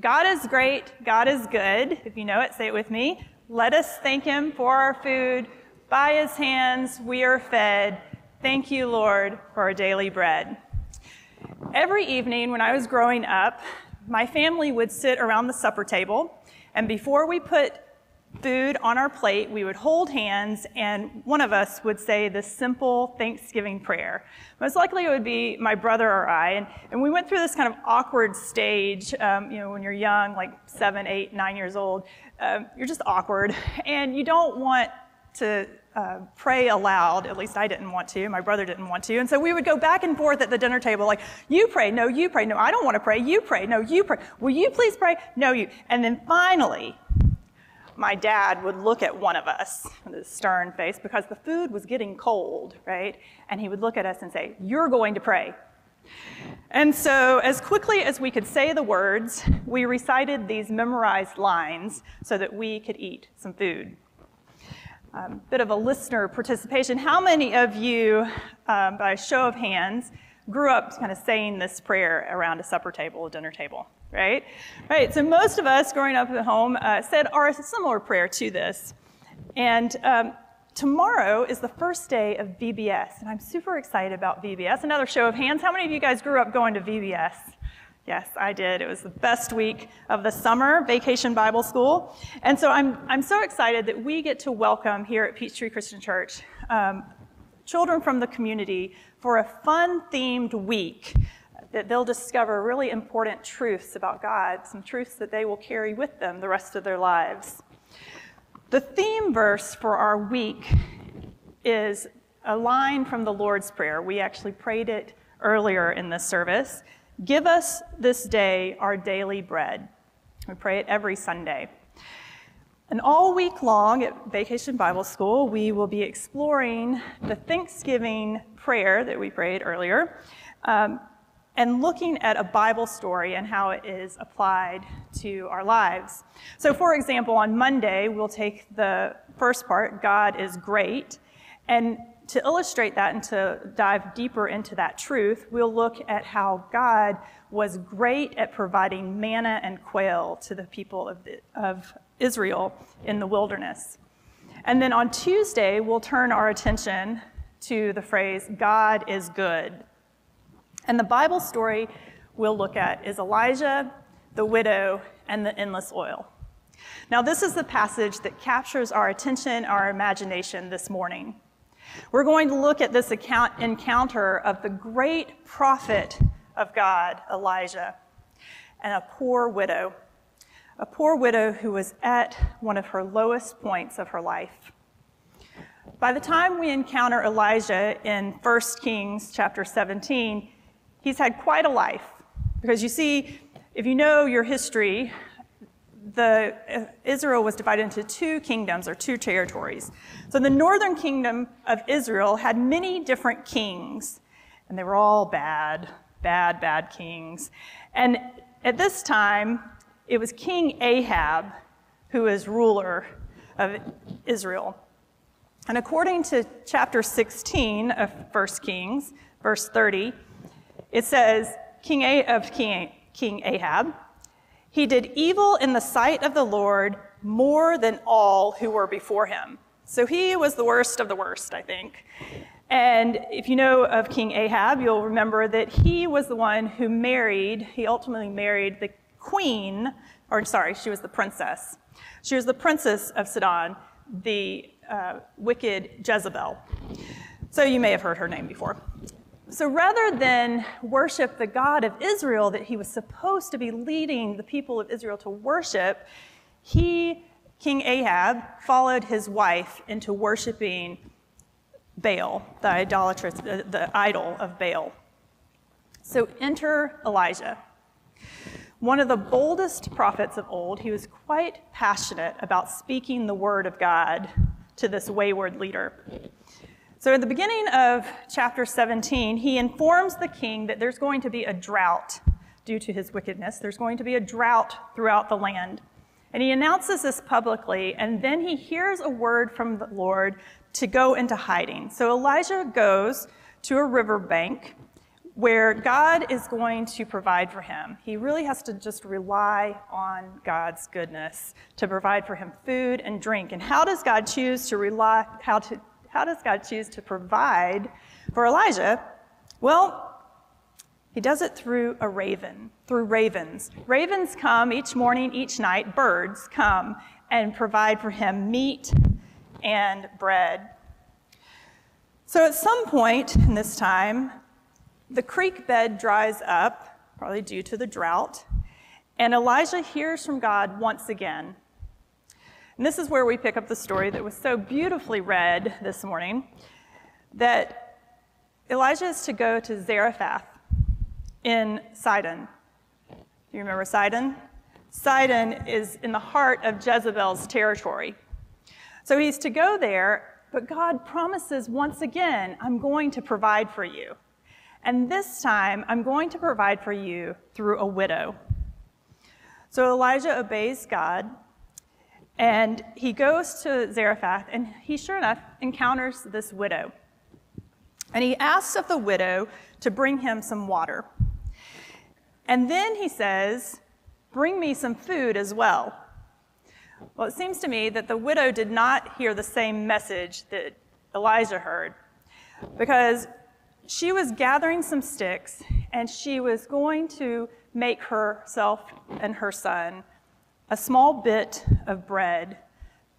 God is great, God is good. If you know it, say it with me. Let us thank Him for our food. By His hands we are fed. Thank you, Lord, for our daily bread. Every evening when I was growing up, my family would sit around the supper table, and before we put food on our plate, we would hold hands, and one of us would say this simple Thanksgiving prayer. Most likely it would be my brother or I, and, and we went through this kind of awkward stage, um, you know, when you're young, like seven, eight, nine years old, um, you're just awkward, and you don't want to uh, pray aloud. At least I didn't want to. My brother didn't want to. And so we would go back and forth at the dinner table, like, you pray, no, you pray, no, I don't want to pray, you pray, no, you pray. Will you please pray? No, you. And then finally, my dad would look at one of us with a stern face because the food was getting cold, right? And he would look at us and say, You're going to pray. And so, as quickly as we could say the words, we recited these memorized lines so that we could eat some food. Um, bit of a listener participation. How many of you, um, by a show of hands, grew up kind of saying this prayer around a supper table, a dinner table? right? Right, so most of us growing up at home uh, said our similar prayer to this. And um, tomorrow is the first day of VBS, and I'm super excited about VBS. Another show of hands. How many of you guys grew up going to VBS? Yes, I did. It was the best week of the summer, Vacation Bible School. And so I'm, I'm so excited that we get to welcome here at Peachtree Christian Church um, children from the community for a fun themed week that they'll discover really important truths about God, some truths that they will carry with them the rest of their lives. The theme verse for our week is a line from the Lord's Prayer. We actually prayed it earlier in this service. Give us this day our daily bread. We pray it every Sunday. And all week long at Vacation Bible School, we will be exploring the Thanksgiving prayer that we prayed earlier. Um, and looking at a Bible story and how it is applied to our lives. So, for example, on Monday, we'll take the first part, God is great, and to illustrate that and to dive deeper into that truth, we'll look at how God was great at providing manna and quail to the people of, the, of Israel in the wilderness. And then on Tuesday, we'll turn our attention to the phrase, God is good. And the Bible story we'll look at is Elijah, the widow, and the endless oil. Now, this is the passage that captures our attention, our imagination this morning. We're going to look at this account, encounter of the great prophet of God, Elijah, and a poor widow, a poor widow who was at one of her lowest points of her life. By the time we encounter Elijah in 1 Kings chapter 17, he's had quite a life. Because you see, if you know your history, the, uh, Israel was divided into two kingdoms or two territories. So the northern kingdom of Israel had many different kings, and they were all bad, bad, bad kings. And at this time, it was King Ahab who is ruler of Israel. And according to chapter 16 of 1 Kings, verse 30, it says, King A- of King, King Ahab, he did evil in the sight of the Lord more than all who were before him. So he was the worst of the worst, I think. And if you know of King Ahab, you'll remember that he was the one who married, he ultimately married the queen, or sorry, she was the princess. She was the princess of Sidon, the uh, wicked Jezebel. So you may have heard her name before. So rather than worship the God of Israel that he was supposed to be leading the people of Israel to worship, he, King Ahab, followed his wife into worshiping Baal, the idolatrous, the, the idol of Baal. So enter Elijah. One of the boldest prophets of old, he was quite passionate about speaking the word of God to this wayward leader. So, at the beginning of chapter 17, he informs the king that there's going to be a drought due to his wickedness. There's going to be a drought throughout the land. And he announces this publicly, and then he hears a word from the Lord to go into hiding. So Elijah goes to a riverbank where God is going to provide for him. He really has to just rely on God's goodness to provide for him food and drink. And how does God choose to rely, how, to, how does God choose to provide for Elijah? Well, he does it through a raven, through ravens. Ravens come each morning, each night, birds come and provide for him meat and bread. So at some point in this time, the creek bed dries up, probably due to the drought, and Elijah hears from God once again. And this is where we pick up the story that was so beautifully read this morning that Elijah is to go to Zarephath in Sidon. Do you remember Sidon? Sidon is in the heart of Jezebel's territory. So he's to go there, but God promises once again, I'm going to provide for you. And this time, I'm going to provide for you through a widow. So Elijah obeys God, and he goes to Zarephath, and he sure enough encounters this widow. And he asks of the widow to bring him some water. And then he says, Bring me some food as well. Well, it seems to me that the widow did not hear the same message that Elijah heard, because she was gathering some sticks and she was going to make herself and her son a small bit of bread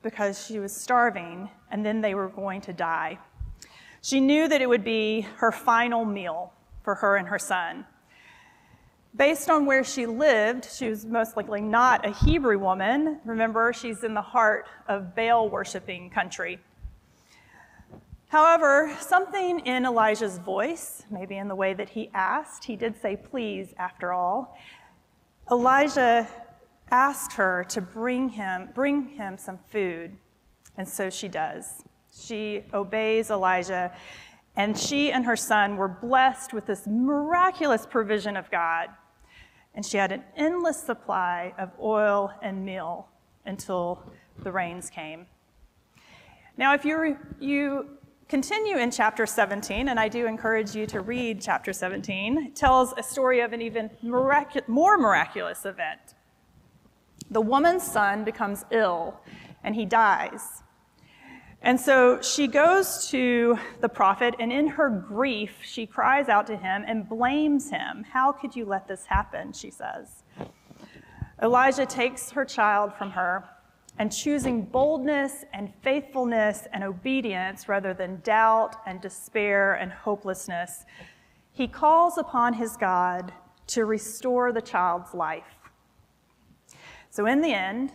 because she was starving and then they were going to die. She knew that it would be her final meal for her and her son. Based on where she lived, she was most likely not a Hebrew woman. Remember, she's in the heart of Baal worshiping country. However, something in Elijah's voice, maybe in the way that he asked, he did say please after all. Elijah asked her to bring him, bring him some food, and so she does. She obeys Elijah, and she and her son were blessed with this miraculous provision of God. And she had an endless supply of oil and meal until the rains came. Now, if you, you continue in chapter 17, and I do encourage you to read chapter 17. It tells a story of an even miracu- more miraculous event. The woman's son becomes ill and he dies. And so she goes to the prophet, and in her grief, she cries out to him and blames him. How could you let this happen? She says. Elijah takes her child from her and choosing boldness and faithfulness and obedience rather than doubt and despair and hopelessness, he calls upon his God to restore the child's life. So, in the end,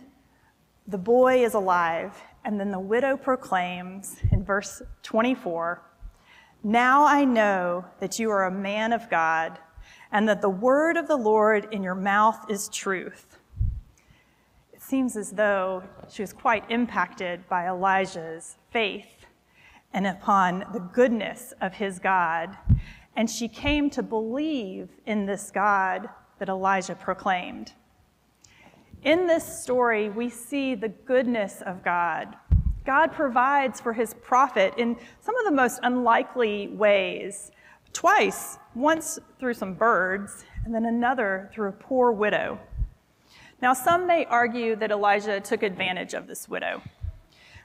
the boy is alive, and then the widow proclaims in verse 24 Now I know that you are a man of God, and that the word of the Lord in your mouth is truth seems as though she was quite impacted by Elijah's faith and upon the goodness of his God. And she came to believe in this God that Elijah proclaimed. In this story, we see the goodness of God. God provides for his prophet in some of the most unlikely ways. Twice, once through some birds, and then another through a poor widow. Now, some may argue that Elijah took advantage of this widow.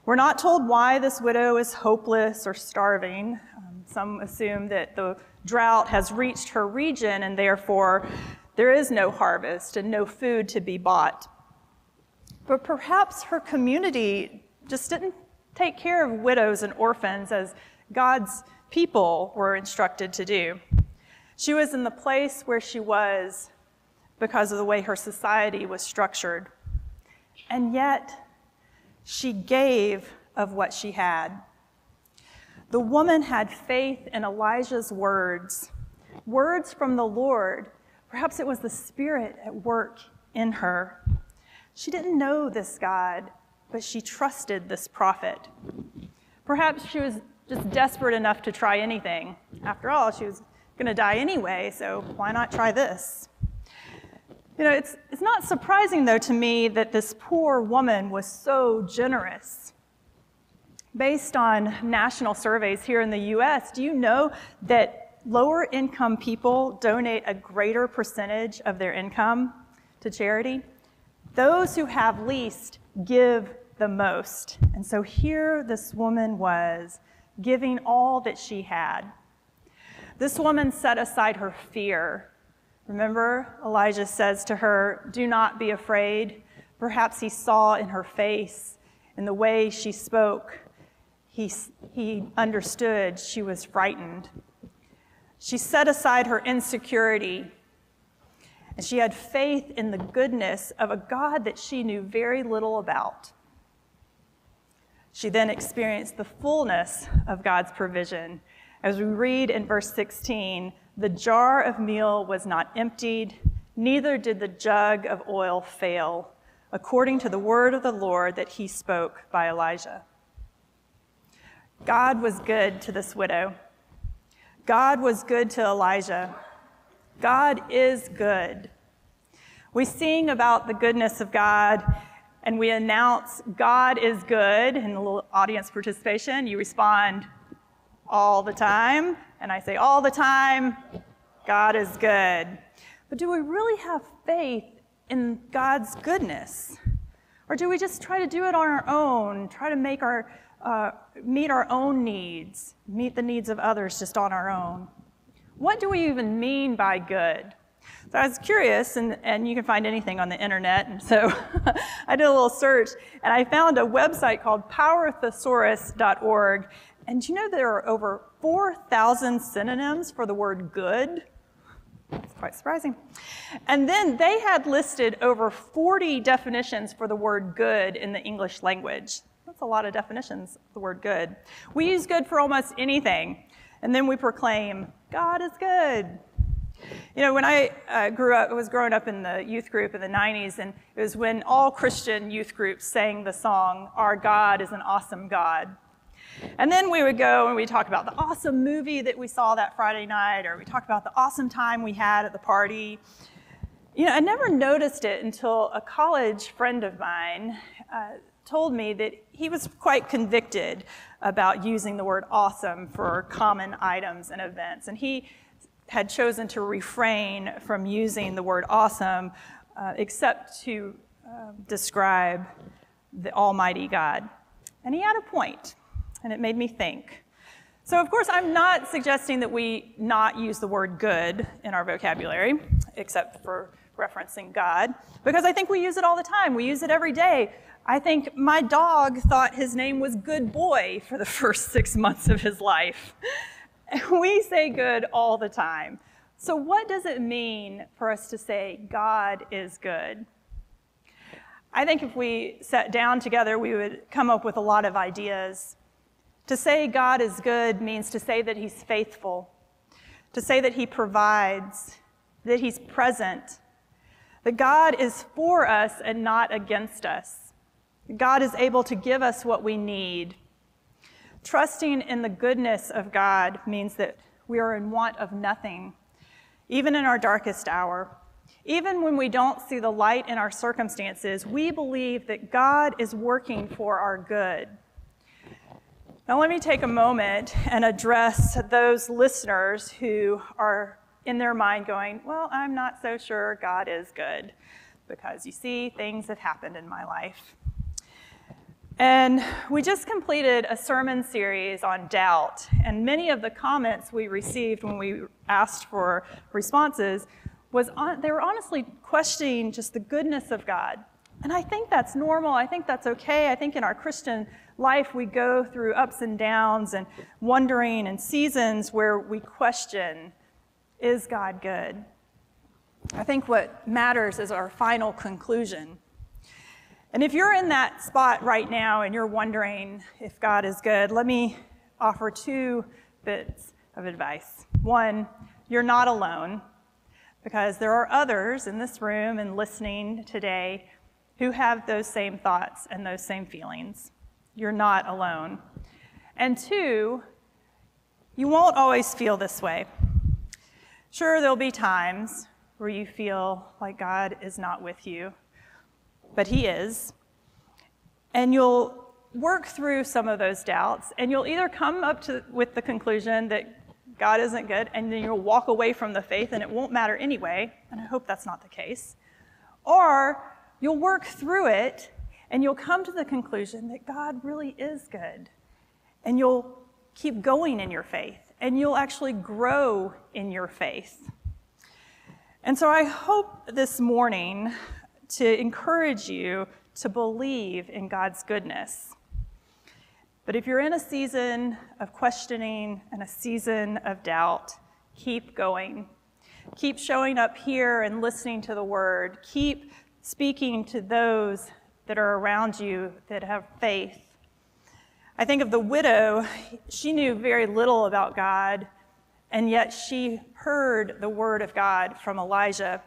We're not told why this widow is hopeless or starving. Um, some assume that the drought has reached her region and therefore there is no harvest and no food to be bought. But perhaps her community just didn't take care of widows and orphans as God's people were instructed to do. She was in the place where she was because of the way her society was structured. And yet, she gave of what she had. The woman had faith in Elijah's words, words from the Lord. Perhaps it was the Spirit at work in her. She didn't know this God, but she trusted this prophet. Perhaps she was just desperate enough to try anything. After all, she was going to die anyway, so why not try this? You know, it's, it's not surprising, though, to me that this poor woman was so generous. Based on national surveys here in the US, do you know that lower income people donate a greater percentage of their income to charity. Those who have least give the most. And so here this woman was giving all that she had. This woman set aside her fear. Remember, Elijah says to her, Do not be afraid. Perhaps he saw in her face, in the way she spoke, he, he understood she was frightened. She set aside her insecurity and she had faith in the goodness of a God that she knew very little about. She then experienced the fullness of God's provision. As we read in verse 16, the jar of meal was not emptied, neither did the jug of oil fail, according to the word of the Lord that he spoke by Elijah. God was good to this widow. God was good to Elijah. God is good. We sing about the goodness of God and we announce God is good in a little audience participation. You respond all the time, and I say all the time, God is good. But do we really have faith in God's goodness? Or do we just try to do it on our own, try to make our, uh, meet our own needs, meet the needs of others just on our own? What do we even mean by good? So I was curious, and, and you can find anything on the internet. And so I did a little search, and I found a website called powerthesaurus.org. And you know there are over 4,000 synonyms for the word good? It's quite surprising. And then they had listed over 40 definitions for the word good in the English language. That's a lot of definitions of the word good. We use good for almost anything. And then we proclaim, God is good. You know, when I uh, grew up, I was growing up in the youth group in the 90s, and it was when all Christian youth groups sang the song, Our God is an Awesome God. And then we would go and we talk about the awesome movie that we saw that Friday night, or we talk about the awesome time we had at the party. You know, I never noticed it until a college friend of mine uh, told me that he was quite convicted about using the word awesome for common items and events. And he had chosen to refrain from using the word awesome uh, except to uh, describe the Almighty God. And he had a point, and it made me think. So, of course, I'm not suggesting that we not use the word good in our vocabulary, except for referencing God, because I think we use it all the time. We use it every day. I think my dog thought his name was Good Boy for the first six months of his life. we say good all the time. So, what does it mean for us to say God is good? I think if we sat down together, we would come up with a lot of ideas. To say God is good means to say that He's faithful, to say that He provides, that He's present, that God is for us and not against us. God is able to give us what we need Trusting in the goodness of God means that we are in want of nothing, even in our darkest hour. Even when we don't see the light in our circumstances, we believe that God is working for our good. Now, let me take a moment and address those listeners who are in their mind going, Well, I'm not so sure God is good, because you see, things have happened in my life. And we just completed a sermon series on doubt, and many of the comments we received when we asked for responses was on, they were honestly questioning just the goodness of God. And I think that's normal. I think that's okay. I think in our Christian life we go through ups and downs and wondering and seasons where we question, is God good? I think what matters is our final conclusion. And if you're in that spot right now and you're wondering if God is good, let me offer two bits of advice. One, you're not alone because there are others in this room and listening today who have those same thoughts and those same feelings. You're not alone. And two, you won't always feel this way. Sure, there'll be times where you feel like God is not with you but He is. And you'll work through some of those doubts, and you'll either come up to, with the conclusion that God isn't good, and then you'll walk away from the faith and it won't matter anyway, and I hope that's not the case. Or you'll work through it and you'll come to the conclusion that God really is good, and you'll keep going in your faith, and you'll actually grow in your faith. And so I hope this morning to encourage you to believe in God's goodness. But if you're in a season of questioning and a season of doubt, keep going. Keep showing up here and listening to the word. Keep speaking to those that are around you that have faith. I think of the widow, she knew very little about God, and yet she heard the word of God from Elijah.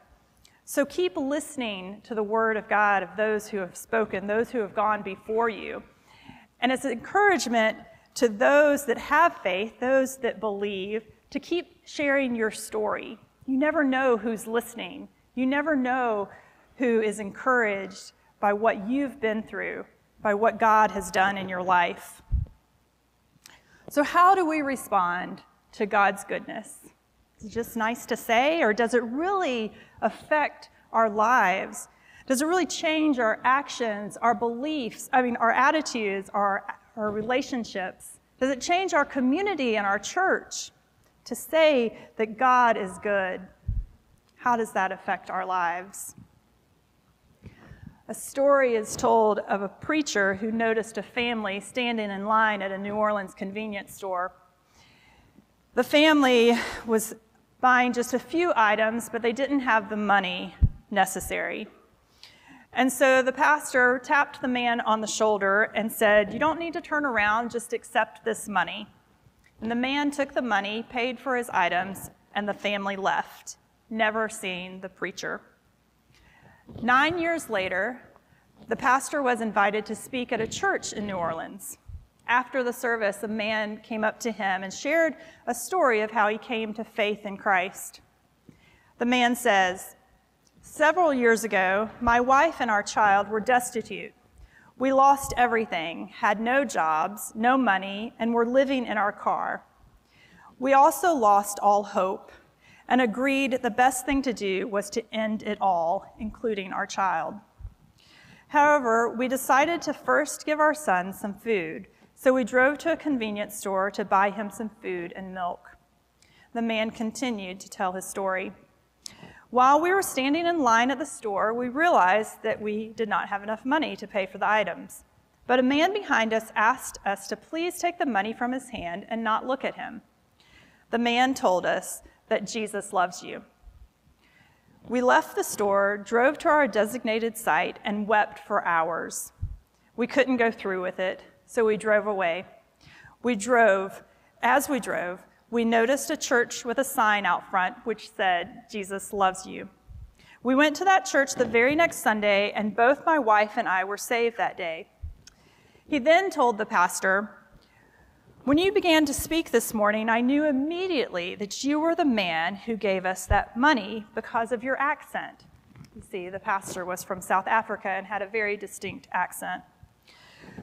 So keep listening to the word of God of those who have spoken, those who have gone before you. And it's an encouragement to those that have faith, those that believe, to keep sharing your story. You never know who's listening. You never know who is encouraged by what you've been through, by what God has done in your life. So, how do we respond to God's goodness? Is it just nice to say, or does it really affect our lives? Does it really change our actions, our beliefs, I mean, our attitudes, our, our relationships? Does it change our community and our church to say that God is good? How does that affect our lives? A story is told of a preacher who noticed a family standing in line at a New Orleans convenience store. The family was buying just a few items, but they didn't have the money necessary. And so the pastor tapped the man on the shoulder and said, You don't need to turn around, just accept this money. And the man took the money, paid for his items, and the family left, never seeing the preacher. Nine years later, the pastor was invited to speak at a church in New Orleans. After the service, a man came up to him and shared a story of how he came to faith in Christ. The man says, Several years ago, my wife and our child were destitute. We lost everything, had no jobs, no money, and were living in our car. We also lost all hope and agreed the best thing to do was to end it all, including our child. However, we decided to first give our son some food, so we drove to a convenience store to buy him some food and milk. The man continued to tell his story. While we were standing in line at the store, we realized that we did not have enough money to pay for the items. But a man behind us asked us to please take the money from his hand and not look at him. The man told us that Jesus loves you. We left the store, drove to our designated site, and wept for hours. We couldn't go through with it, so we drove away. We drove, as we drove, we noticed a church with a sign out front which said, Jesus loves you. We went to that church the very next Sunday, and both my wife and I were saved that day. He then told the pastor, When you began to speak this morning, I knew immediately that you were the man who gave us that money because of your accent. You see, the pastor was from South Africa and had a very distinct accent.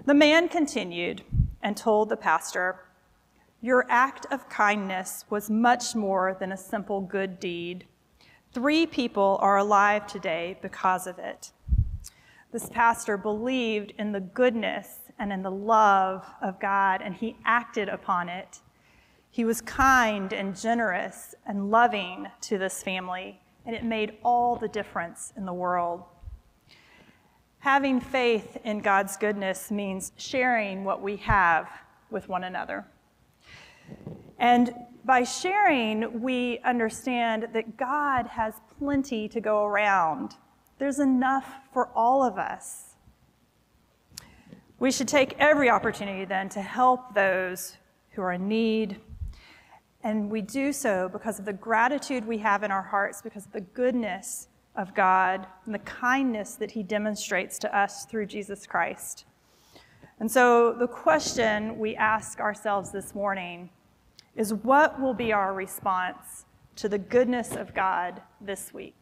The man continued and told the pastor, your act of kindness was much more than a simple good deed. Three people are alive today because of it. This pastor believed in the goodness and in the love of God, and he acted upon it. He was kind and generous and loving to this family, and it made all the difference in the world. Having faith in God's goodness means sharing what we have with one another. And by sharing, we understand that God has plenty to go around. There's enough for all of us. We should take every opportunity then to help those who are in need. And we do so because of the gratitude we have in our hearts, because of the goodness of God and the kindness that He demonstrates to us through Jesus Christ. And so, the question we ask ourselves this morning is what will be our response to the goodness of God this week?